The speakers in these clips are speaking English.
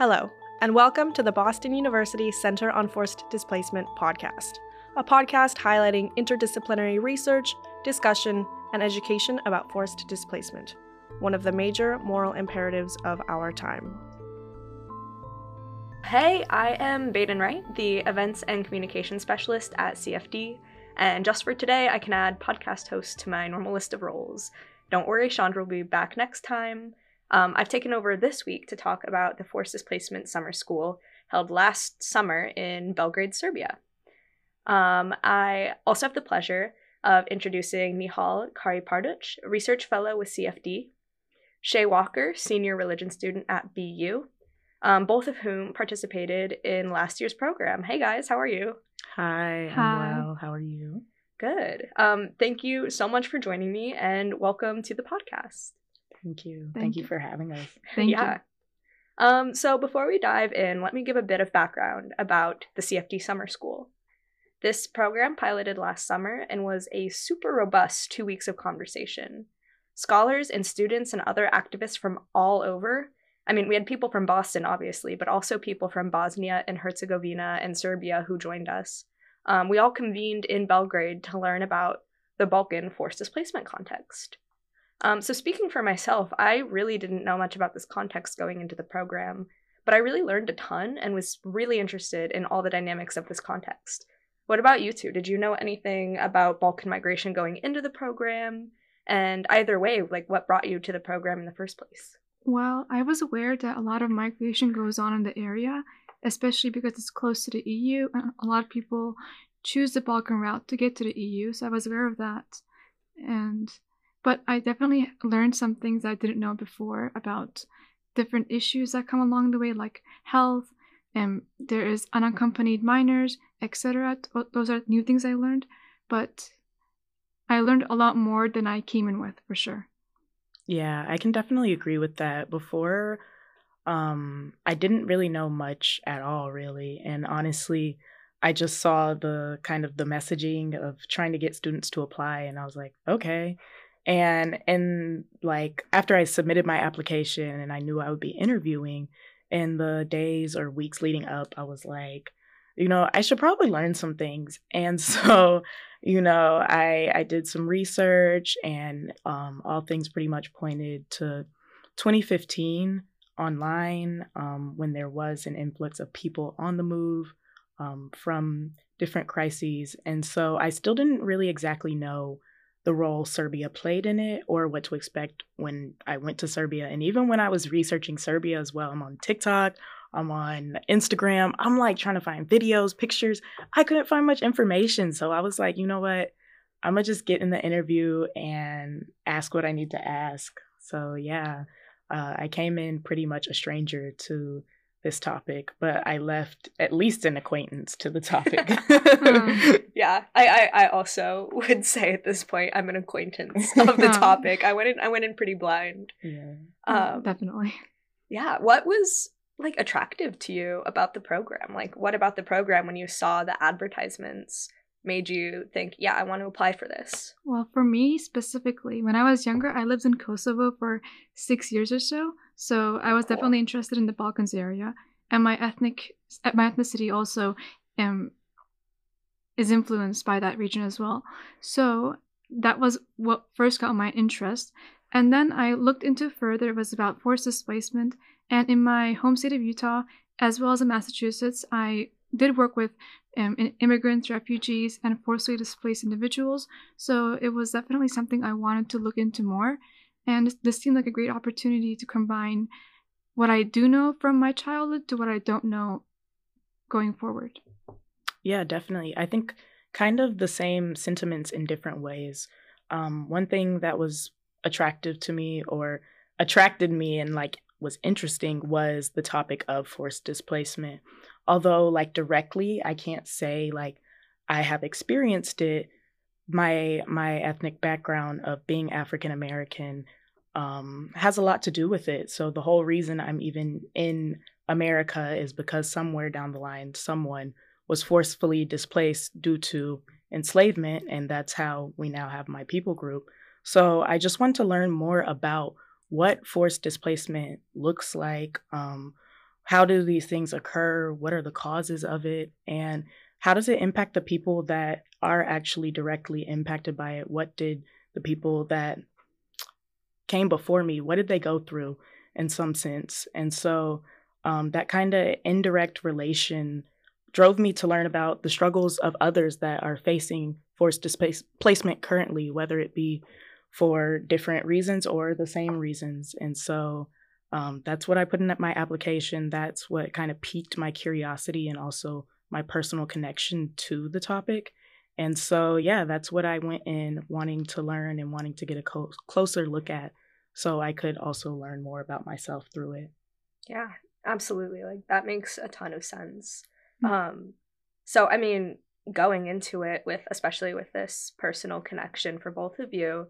Hello, and welcome to the Boston University Center on Forced Displacement podcast, a podcast highlighting interdisciplinary research, discussion, and education about forced displacement, one of the major moral imperatives of our time. Hey, I am Baiden Wright, the Events and Communication Specialist at CFD, and just for today, I can add podcast host to my normal list of roles. Don't worry, Chandra will be back next time. Um, I've taken over this week to talk about the Forced Displacement Summer School held last summer in Belgrade, Serbia. Um, I also have the pleasure of introducing Nihal Kariparduch, research fellow with CFD, Shay Walker, senior religion student at BU, um, both of whom participated in last year's program. Hey guys, how are you? Hi, Hi. I'm well. How are you? Good. Um, thank you so much for joining me and welcome to the podcast. Thank you. Thank Thank, you you. for having us. Thank yeah. Um, so before we dive in, let me give a bit of background about the CFD Summer School. This program piloted last summer and was a super robust two weeks of conversation. Scholars and students and other activists from all over. I mean, we had people from Boston, obviously, but also people from Bosnia and Herzegovina and Serbia who joined us. Um, we all convened in Belgrade to learn about the Balkan forced displacement context. Um, so, speaking for myself, I really didn't know much about this context going into the program, but I really learned a ton and was really interested in all the dynamics of this context. What about you two? Did you know anything about Balkan migration going into the program? And either way, like what brought you to the program in the first place? Well, I was aware that a lot of migration goes on in the area, especially because it's close to the EU, and a lot of people choose the Balkan route to get to the EU. So I was aware of that, and but I definitely learned some things I didn't know before about different issues that come along the way, like health, and there is unaccompanied minors, etc. Th- Those are new things I learned, but I learned a lot more than I came in with for sure. Yeah, I can definitely agree with that. Before, um, I didn't really know much at all, really. And honestly, I just saw the kind of the messaging of trying to get students to apply, and I was like, okay. And and like after I submitted my application and I knew I would be interviewing, in the days or weeks leading up, I was like, you know, I should probably learn some things. And so, you know, I I did some research and um, all things pretty much pointed to 2015 online um, when there was an influx of people on the move um, from different crises. And so I still didn't really exactly know the role Serbia played in it or what to expect when I went to Serbia. And even when I was researching Serbia as well, I'm on TikTok, I'm on Instagram, I'm like trying to find videos, pictures. I couldn't find much information. So I was like, you know what? I'm gonna just get in the interview and ask what I need to ask. So yeah, uh, I came in pretty much a stranger to this topic, but I left at least an acquaintance to the topic. yeah, I, I I also would say at this point I'm an acquaintance of the topic. I went in I went in pretty blind. yeah. Um, Definitely. yeah, what was like attractive to you about the program? Like, what about the program when you saw the advertisements made you think, yeah, I want to apply for this? Well, for me specifically, when I was younger, I lived in Kosovo for six years or so. So I was definitely interested in the Balkans area, and my ethnic, my ethnicity also, um, is influenced by that region as well. So that was what first got my interest, and then I looked into further. It was about forced displacement, and in my home state of Utah, as well as in Massachusetts, I did work with um, immigrants, refugees, and forcibly displaced individuals. So it was definitely something I wanted to look into more. And this seemed like a great opportunity to combine what I do know from my childhood to what I don't know going forward. Yeah, definitely. I think kind of the same sentiments in different ways. Um, one thing that was attractive to me or attracted me and like was interesting was the topic of forced displacement. Although, like directly, I can't say like I have experienced it. My my ethnic background of being African American um, has a lot to do with it. So the whole reason I'm even in America is because somewhere down the line, someone was forcefully displaced due to enslavement, and that's how we now have my people group. So I just want to learn more about what forced displacement looks like, um, how do these things occur? What are the causes of it? And how does it impact the people that are actually directly impacted by it? What did the people that came before me, what did they go through in some sense? And so um, that kind of indirect relation drove me to learn about the struggles of others that are facing forced displacement currently, whether it be for different reasons or the same reasons. And so um, that's what I put in my application. That's what kind of piqued my curiosity and also my personal connection to the topic. And so, yeah, that's what I went in wanting to learn and wanting to get a co- closer look at so I could also learn more about myself through it. Yeah, absolutely. Like that makes a ton of sense. Mm-hmm. Um so I mean, going into it with especially with this personal connection for both of you,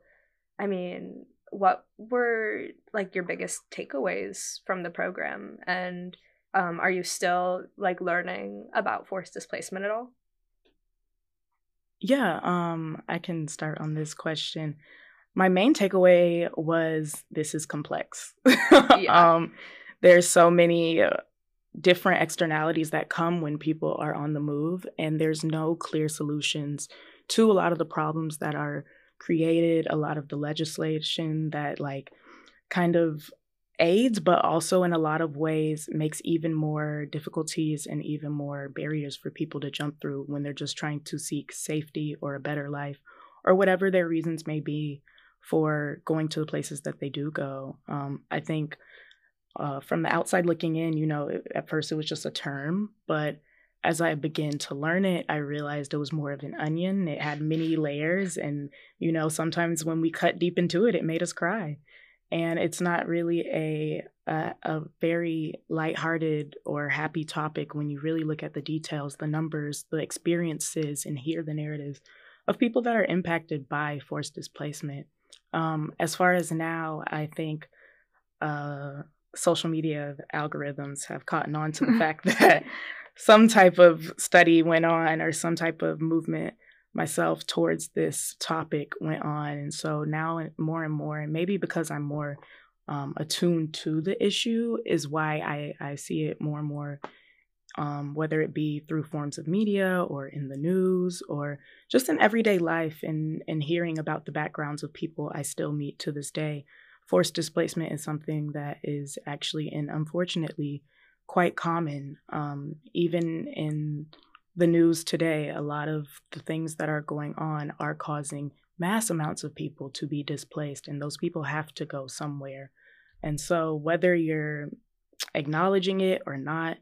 I mean, what were like your biggest takeaways from the program and um, are you still like learning about forced displacement at all? Yeah um i can start on this question. My main takeaway was this is complex. Yeah. um there's so many uh, different externalities that come when people are on the move and there's no clear solutions to a lot of the problems that are created, a lot of the legislation that like kind of aids, but also in a lot of ways makes even more difficulties and even more barriers for people to jump through when they're just trying to seek safety or a better life or whatever their reasons may be for going to the places that they do go. Um, I think uh, from the outside looking in, you know, at first it was just a term, but as I began to learn it, I realized it was more of an onion. It had many layers. And, you know, sometimes when we cut deep into it, it made us cry. And it's not really a, a, a very lighthearted or happy topic when you really look at the details, the numbers, the experiences, and hear the narratives of people that are impacted by forced displacement. Um, as far as now, I think uh, social media algorithms have caught on to the fact that some type of study went on or some type of movement myself towards this topic went on. And so now more and more, and maybe because I'm more um, attuned to the issue, is why I, I see it more and more, um, whether it be through forms of media or in the news or just in everyday life and, and hearing about the backgrounds of people I still meet to this day. Forced displacement is something that is actually and unfortunately quite common. Um, even in the news today, a lot of the things that are going on are causing mass amounts of people to be displaced, and those people have to go somewhere. And so, whether you're acknowledging it or not,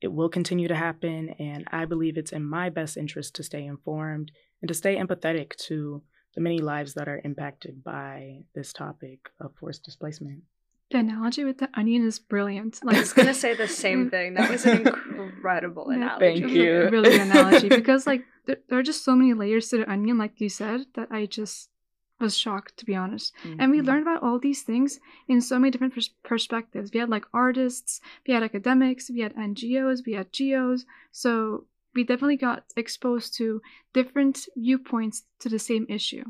it will continue to happen. And I believe it's in my best interest to stay informed and to stay empathetic to the many lives that are impacted by this topic of forced displacement. The analogy with the onion is brilliant. Like, I was gonna say the same thing. That was an incredible analogy. Thank you. Really good analogy because like there, there, are just so many layers to the onion, like you said, that I just was shocked to be honest. Mm-hmm. And we mm-hmm. learned about all these things in so many different pers- perspectives. We had like artists, we had academics, we had NGOs, we had GOs. So we definitely got exposed to different viewpoints to the same issue.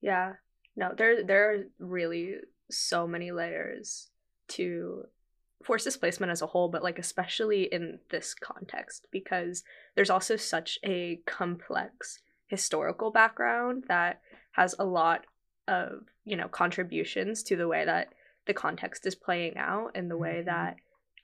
Yeah. No, there there are really so many layers to forced displacement as a whole, but like especially in this context, because there's also such a complex historical background that has a lot of, you know, contributions to the way that the context is playing out and the way mm-hmm. that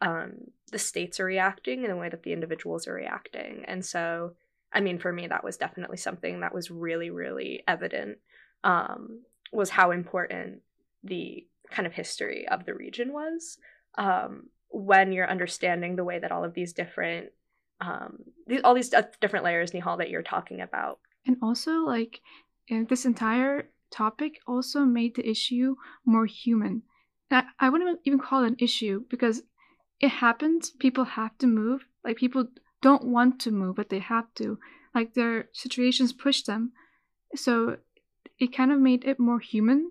um, the states are reacting and the way that the individuals are reacting. And so, I mean, for me, that was definitely something that was really, really evident um, was how important the kind of history of the region was um, when you're understanding the way that all of these different um, all these different layers nihal that you're talking about. And also like this entire topic also made the issue more human. I, I wouldn't even call it an issue because it happens people have to move like people don't want to move but they have to. Like their situations push them. So it kind of made it more human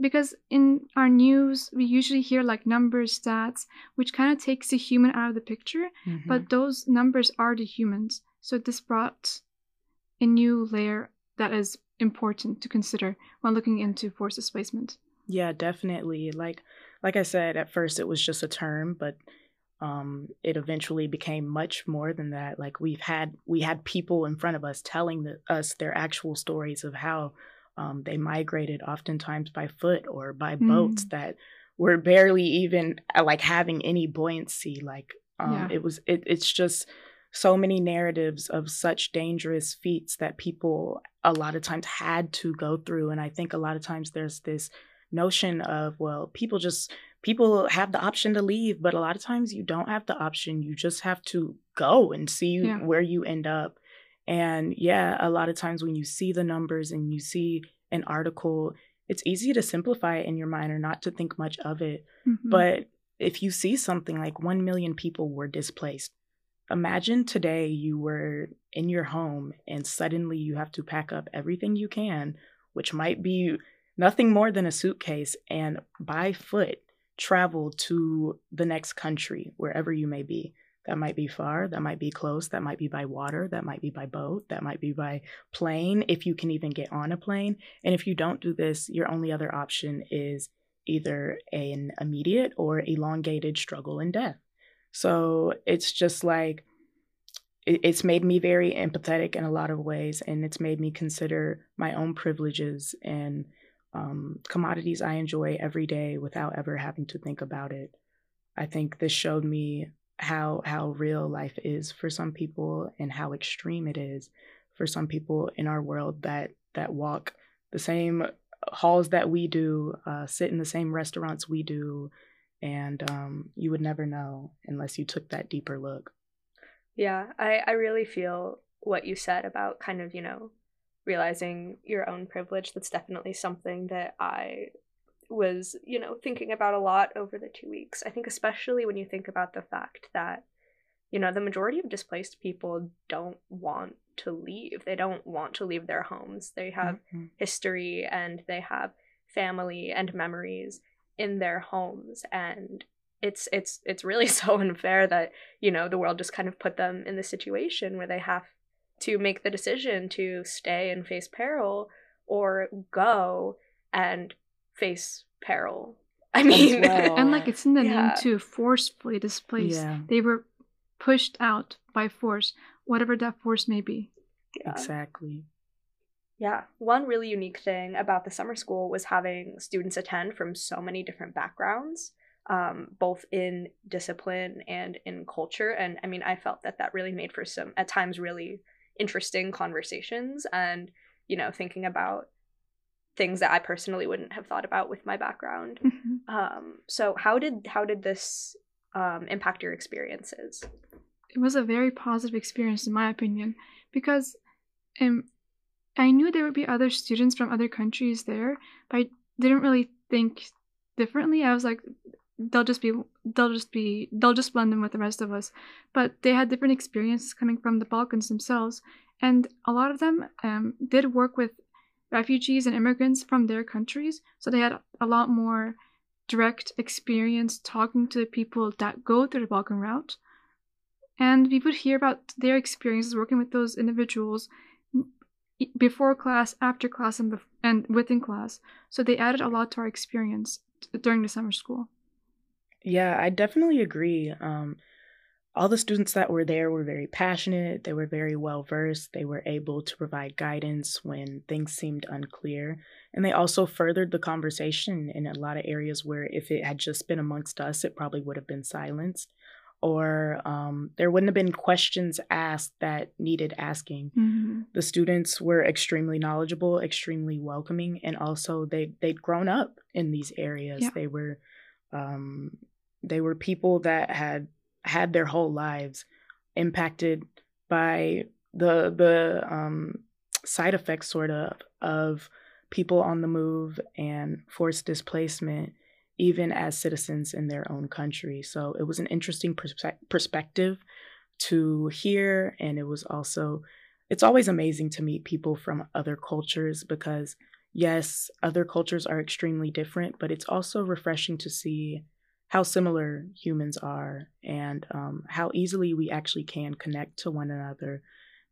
because in our news we usually hear like numbers stats which kind of takes the human out of the picture mm-hmm. but those numbers are the humans so this brought a new layer that is important to consider when looking into forced displacement yeah definitely like like i said at first it was just a term but um, it eventually became much more than that. Like we've had we had people in front of us telling the, us their actual stories of how um, they migrated, oftentimes by foot or by mm. boats that were barely even uh, like having any buoyancy. Like um, yeah. it was, it, it's just so many narratives of such dangerous feats that people a lot of times had to go through, and I think a lot of times there's this notion of well people just people have the option to leave but a lot of times you don't have the option you just have to go and see yeah. where you end up and yeah a lot of times when you see the numbers and you see an article it's easy to simplify it in your mind or not to think much of it mm-hmm. but if you see something like 1 million people were displaced imagine today you were in your home and suddenly you have to pack up everything you can which might be nothing more than a suitcase, and by foot travel to the next country, wherever you may be. That might be far, that might be close, that might be by water, that might be by boat, that might be by plane, if you can even get on a plane. And if you don't do this, your only other option is either an immediate or elongated struggle and death. So it's just like, it's made me very empathetic in a lot of ways, and it's made me consider my own privileges and um, commodities I enjoy every day without ever having to think about it. I think this showed me how how real life is for some people and how extreme it is for some people in our world that that walk the same halls that we do, uh, sit in the same restaurants we do, and um, you would never know unless you took that deeper look. Yeah, I, I really feel what you said about kind of, you know, realizing your own privilege that's definitely something that i was you know thinking about a lot over the two weeks. I think especially when you think about the fact that you know the majority of displaced people don't want to leave. They don't want to leave their homes. They have mm-hmm. history and they have family and memories in their homes. And it's it's it's really so unfair that you know the world just kind of put them in the situation where they have to make the decision to stay and face peril or go and face peril. I mean, well. and like it's in the yeah. name too, forcefully displaced. Yeah. They were pushed out by force, whatever that force may be. Yeah. Exactly. Yeah. One really unique thing about the summer school was having students attend from so many different backgrounds, um, both in discipline and in culture. And I mean, I felt that that really made for some, at times, really interesting conversations and you know thinking about things that I personally wouldn't have thought about with my background. Mm-hmm. Um, so how did how did this um, impact your experiences? It was a very positive experience in my opinion because um, I knew there would be other students from other countries there, but I didn't really think differently. I was like, they'll just be they'll just be they'll just blend in with the rest of us but they had different experiences coming from the balkans themselves and a lot of them um, did work with refugees and immigrants from their countries. So they had a lot more direct experience talking to the people that go through the balkan route. And we would hear about their experiences working with those individuals before class after class and, bef- and within class. So they added a lot to our experience during the summer school. Yeah, I definitely agree. Um, all the students that were there were very passionate, they were very well versed, they were able to provide guidance when things seemed unclear. And they also furthered the conversation in a lot of areas where if it had just been amongst us, it probably would have been silenced. Or um, there wouldn't have been questions asked that needed asking. Mm-hmm. The students were extremely knowledgeable, extremely welcoming, and also they they'd grown up in these areas. Yeah. They were um, they were people that had had their whole lives impacted by the the um, side effects, sort of, of people on the move and forced displacement, even as citizens in their own country. So it was an interesting perspe- perspective to hear, and it was also it's always amazing to meet people from other cultures because yes, other cultures are extremely different, but it's also refreshing to see how similar humans are and um, how easily we actually can connect to one another.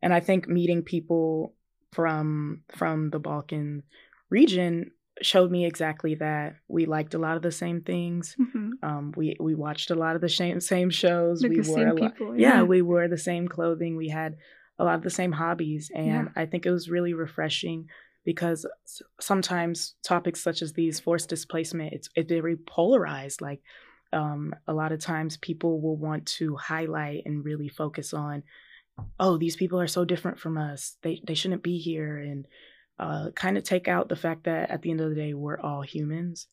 And I think meeting people from from the Balkan region showed me exactly that we liked a lot of the same things. Mhm. Um, we we watched a lot of the same same shows. Like we the wore same a lot, people, yeah. yeah. we wore the same clothing. We had a lot of the same hobbies, and Yeah. I think it was really refreshing because sometimes topics such as these forced displacement, it's it's very polarized. Like um, a lot of times, people will want to highlight and really focus on, oh, these people are so different from us. They they shouldn't be here, and uh, kind of take out the fact that at the end of the day, we're all humans.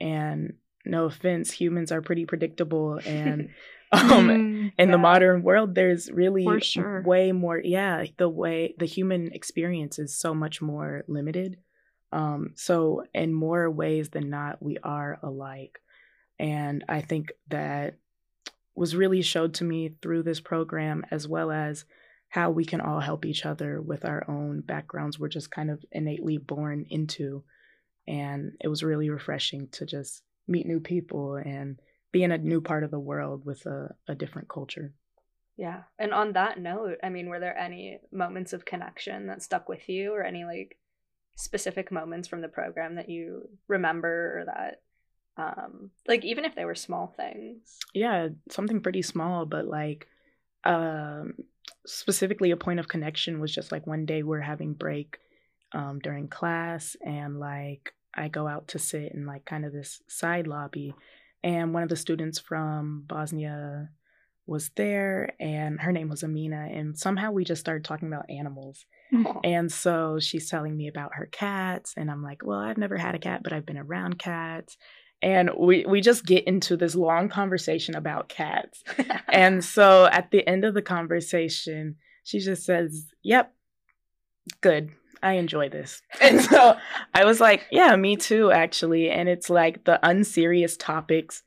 And no offense, humans are pretty predictable. And um, Mm, in the modern world, there's really sure. way more. Yeah, the way the human experience is so much more limited. Um, so in more ways than not, we are alike. And I think that was really showed to me through this program, as well as how we can all help each other with our own backgrounds we're just kind of innately born into. And it was really refreshing to just meet new people and be in a new part of the world with a, a different culture. Yeah. And on that note, I mean, were there any moments of connection that stuck with you or any like specific moments from the program that you remember or that um like even if they were small things? yeah something pretty small but like um specifically a point of connection was just like one day we're having break um during class and like i go out to sit in like kind of this side lobby and one of the students from bosnia was there and her name was amina and somehow we just started talking about animals Aw. and so she's telling me about her cats, and I'm like, well, I've never had a cat, but I've been around cats. And we, we just get into this long conversation about cats. And so at the end of the conversation, she just says, Yep, good. I enjoy this. And so I was like, Yeah, me too, actually. And it's like the unserious topics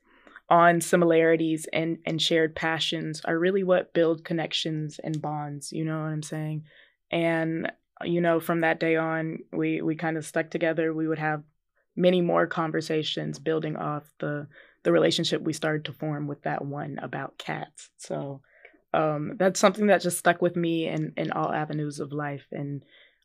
on similarities and, and shared passions are really what build connections and bonds. You know what I'm saying? And, you know, from that day on, we, we kind of stuck together. We would have many more conversations building off the the relationship we started to form with that one about cats. So um, that's something that just stuck with me in, in all avenues of life. And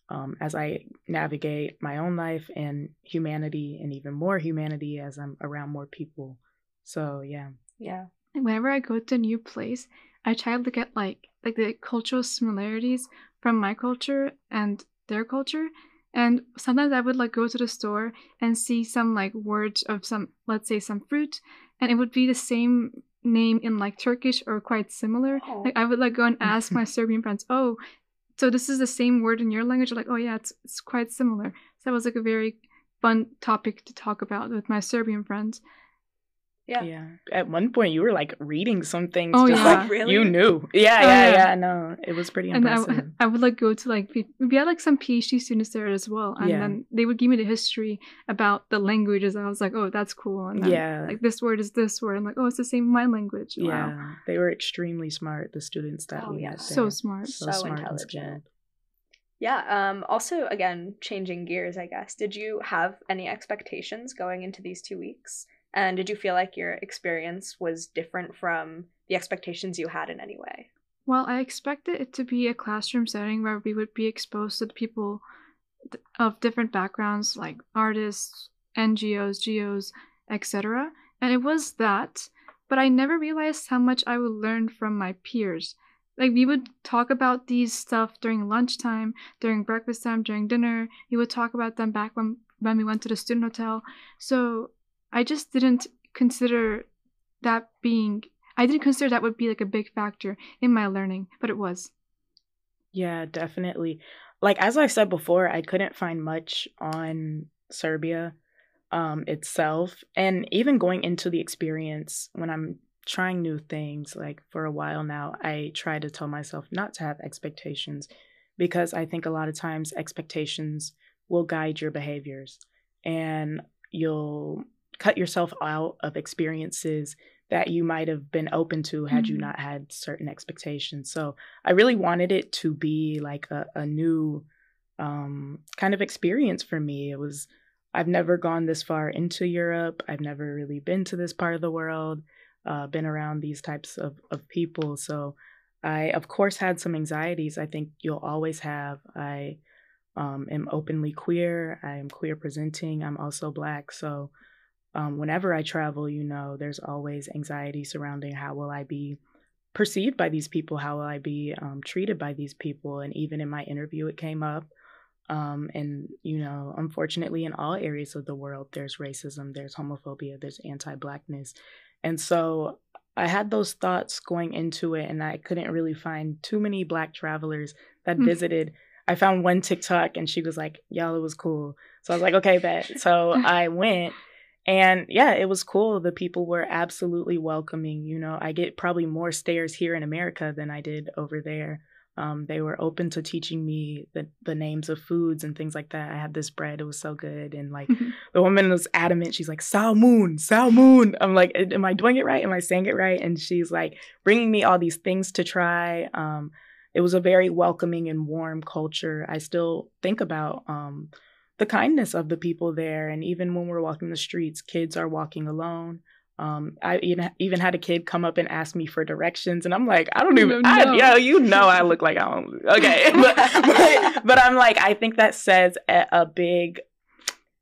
um, as I navigate my own life and humanity, and even more humanity as I'm around more people. So yeah, yeah. Like, whenever I go to a new place, I try to look at like like the cultural similarities from my culture and their culture. And sometimes I would like go to the store and see some like words of some let's say some fruit, and it would be the same name in like Turkish or quite similar. Oh. Like I would like go and ask my Serbian friends, oh, so this is the same word in your language? They're like, oh yeah, it's it's quite similar. So that was like a very fun topic to talk about with my Serbian friends. Yeah. yeah. At one point, you were like reading some things. Oh, just yeah. like Really? you knew. Yeah, Oh, yeah, yeah. yeah. No, it was pretty impressive. and I. I would like go to like we we had like some PhD students there as well, and Yeah. then they would give me the history about the languages. And I was like, oh, that's cool. And then, yeah, like this word is this word. I'm like, oh, it's the same in my language. Wow, yeah. They were extremely smart. The students that Oh, we yeah. met so there. smart. so, So smart intelligent. Yeah. Um also again, changing gears, I guess. Did you have any expectations going into these two weeks? And did you feel like your experience was different from the expectations you had in any way? Well, I expected it to be a classroom setting where we would be exposed to people of different backgrounds, like artists, NGOs, GOs, etc. And it was that, but I never realized how much I would learn from my peers. Like we would talk about these stuff during lunchtime, during breakfast time, during dinner. We would talk about them back when when we went to the student hotel. So I just didn't consider that being I didn't consider that would be like a big factor in my learning, but it was. Yeah, definitely. Like as I said before, I couldn't find much on Serbia um itself and even going into the experience when I'm trying new things like for a while now, I try to tell myself not to have expectations because I think a lot of times expectations will guide your behaviors and you'll cut yourself out of experiences that you might have been open to had you Mhm. not had certain expectations. So I really wanted it to be like a, a new um, kind of experience for me. It was, I've never gone this far into Europe. I've never really been to this part of the world, uh, been around these types of, of people. So I, of course, had some anxieties. I think you'll always have. I um, am openly queer. I am queer presenting. I'm also black. So um, whenever I travel, you know, there's always anxiety surrounding how will I be perceived by these people? How will I be um, treated by these people? And even in my interview, it came up. Um, and, you know, unfortunately, in all areas of the world, there's racism, there's homophobia, there's anti blackness. And so I had those thoughts going into it, and I couldn't really find too many black travelers that mm-hmm. visited. I found one TikTok, and she was like, Y'all, it was cool. So I was like, Okay, bet. So I went. And yeah, it was cool. The people were absolutely welcoming. You know, I get probably more stares here in America than I did over there. Um, they were open to teaching me the, the names of foods and things like that. I had this bread; it was so good, and like the woman was adamant. She's like salmon, salmon. I'm like, am I doing it right? Am I saying it right? And she's like bringing me all these things to try. Um, it was a very welcoming and warm culture. I still think about um, the kindness of the people there, and even when we're walking the streets, kids are walking alone. Um, I even even had a kid come up and ask me for directions, and I'm like, I don't even, no, I, yo, you know, I look like I don't. Okay, but, but, but I'm like, I think that says a, a big,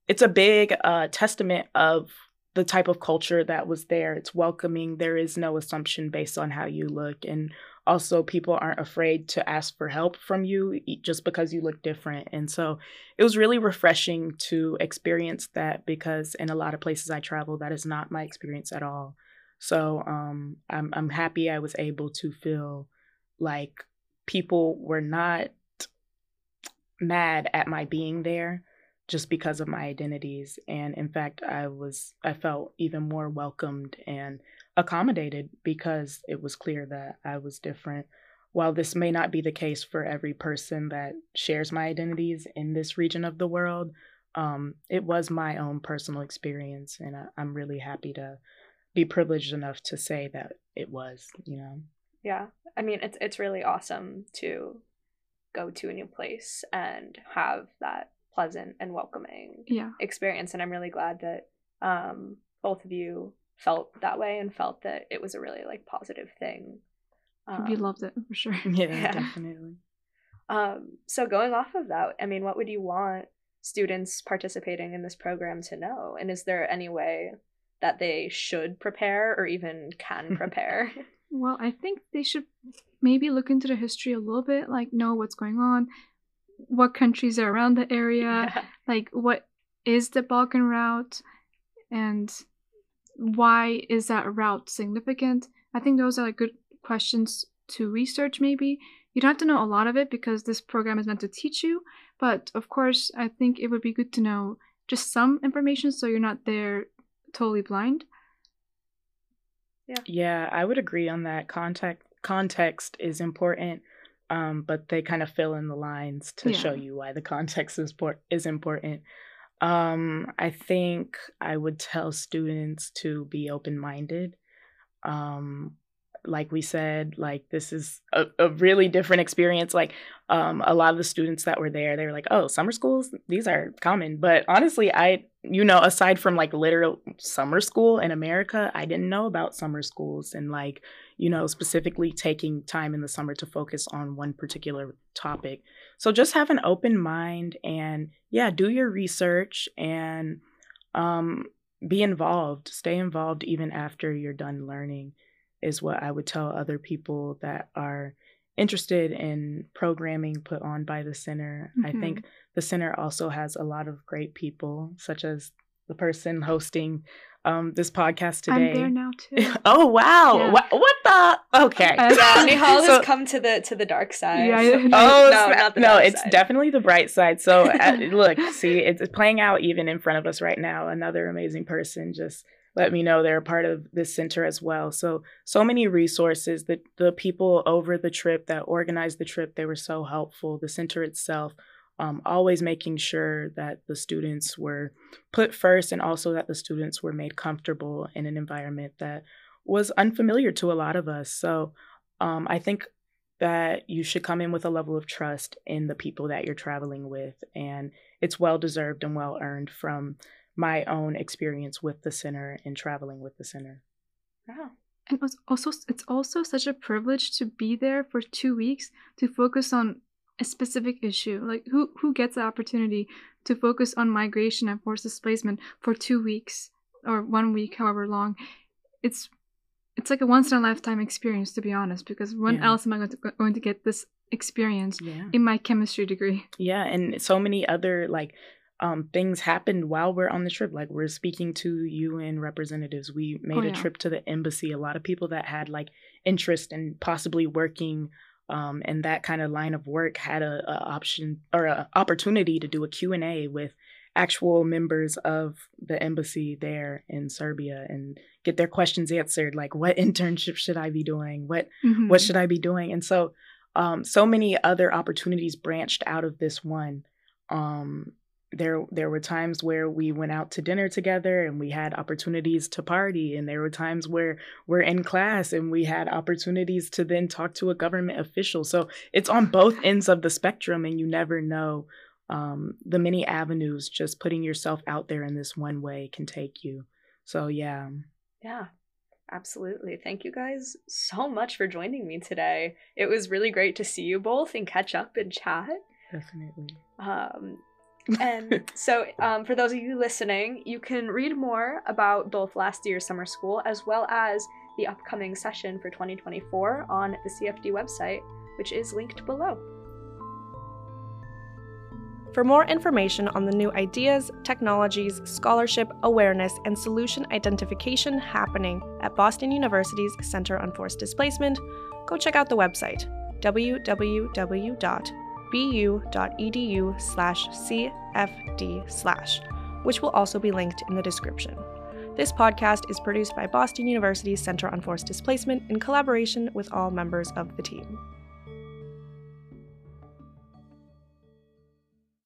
it's a big uh, testament of the type of culture that was there. It's welcoming. There is no assumption based on how you look, and also people aren't afraid to ask for help from you just because you look different. And so it was really refreshing to experience that because in a lot of places i travel that is not my experience at all. So um, I'm, I'm happy i was able to feel like people were not mad at my being there just because of my identities. And in fact i was i felt even more welcomed and accommodated because it was clear that I was different. While this may not be the case for every person that shares my identities in this region of the world, um, it was my own personal experience, and I, I'm really happy to be privileged enough to say that it was. You know. Yeah, I mean, it's it's really awesome to go to a new place and have that pleasant and welcoming yeah. experience, and I'm really glad that um, both of you felt that way and felt that it was a really like positive thing. Um, we loved it for sure. Yeah, yeah, definitely. Um, so going off of that, I mean, what would you want students participating in this program to know? And is there any way that they should prepare or even can prepare? well, I think they should maybe look into the history a little bit, like know what's going on, what countries are around the area, yeah. like what is the Balkan route, and why is that route significant? I think those are like good questions to research maybe. You don't have to know a lot of it because this program is meant to teach you, but of course, I think it would be good to know just some information so you're not there totally blind. Yeah. Yeah, I would agree on that. Context context is important, um, but they kind of fill in the lines to yeah. show you why the context is, por- is important. Um, I think I would tell students to be open minded. Um, like we said, like this is a, a really different experience. Like um, a lot of the students that were there, they were like, "Oh, summer schools, these are common." But honestly, I, you know, aside from like literal summer school in America, I didn't know about summer schools and like, you know, specifically taking time in the summer to focus on one particular topic. So just have an open mind and yeah, do your research and um, be involved. Stay involved even after you're done learning, is what I would tell other people that are interested in programming put on by the center. Mm-hmm. I think the center also has a lot of great people, such as the person hosting um, this podcast today. I'm there now too. oh wow! Yeah. What, what, the? Okay. Uh, yeah, Nihal so, has come to the to the dark side. Yeah. oh no, not the no, it's side. definitely the bright side. So uh, look, see, it's playing out even in front of us right now. Another amazing person just let me know they're a part of this center as well. So so many resources. The the people over the trip that organized the trip, they were so helpful. The center itself um, always making sure that the students were put first and also that the students were made comfortable in an environment that was unfamiliar to a lot of us. So um, I think that you should come in with a level of trust in the people that you're traveling with. And it's well deserved and well earned from my own experience with the center and traveling with the center. Wow. And it was also it's also such a privilege to be there for two weeks to focus on a specific issue. Like who who gets the opportunity to focus on migration and forced displacement for two weeks or one week, however long? It's it's like a once in a lifetime experience, to be honest. Because when Yeah. else am I going to, going to get this experience Yeah. in my chemistry degree? Yeah, and so many other like um things happened while we're on the trip. Like we're speaking to UN representatives. We made Oh, a trip to the embassy. A lot of people that had like interest in possibly working um in that kind of line of work had a, a option or a opportunity to do a Q&A with actual members of the embassy there in Serbia and get their questions answered like what internship should I be doing? What Mhm. what should I be doing? And so, um, so many other opportunities branched out of this one. Um, there, there were times where we went out to dinner together and we had opportunities to party, and there were times where we're in class and we had opportunities to then talk to a government official. So it's on both ends of the spectrum, and you never know um, the many avenues just putting yourself out there in this one way can take you. So yeah, Yeah, absolutely. Thank you guys so much for joining me today. It was really great to see you both and catch up and chat. definitely. Um, and so, um, for those of you listening, you can read more about both last year's summer school as well as the upcoming session for 2024 on the CFD website, which is linked below. For more information on the new ideas, technologies, scholarship, awareness, and solution identification happening at Boston University's Center on Forced Displacement, go check out the website www.bu.edu slash cfd slash, which will also be linked in the description. This podcast is produced by Boston University's Center on Forced Displacement in collaboration with all members of the team.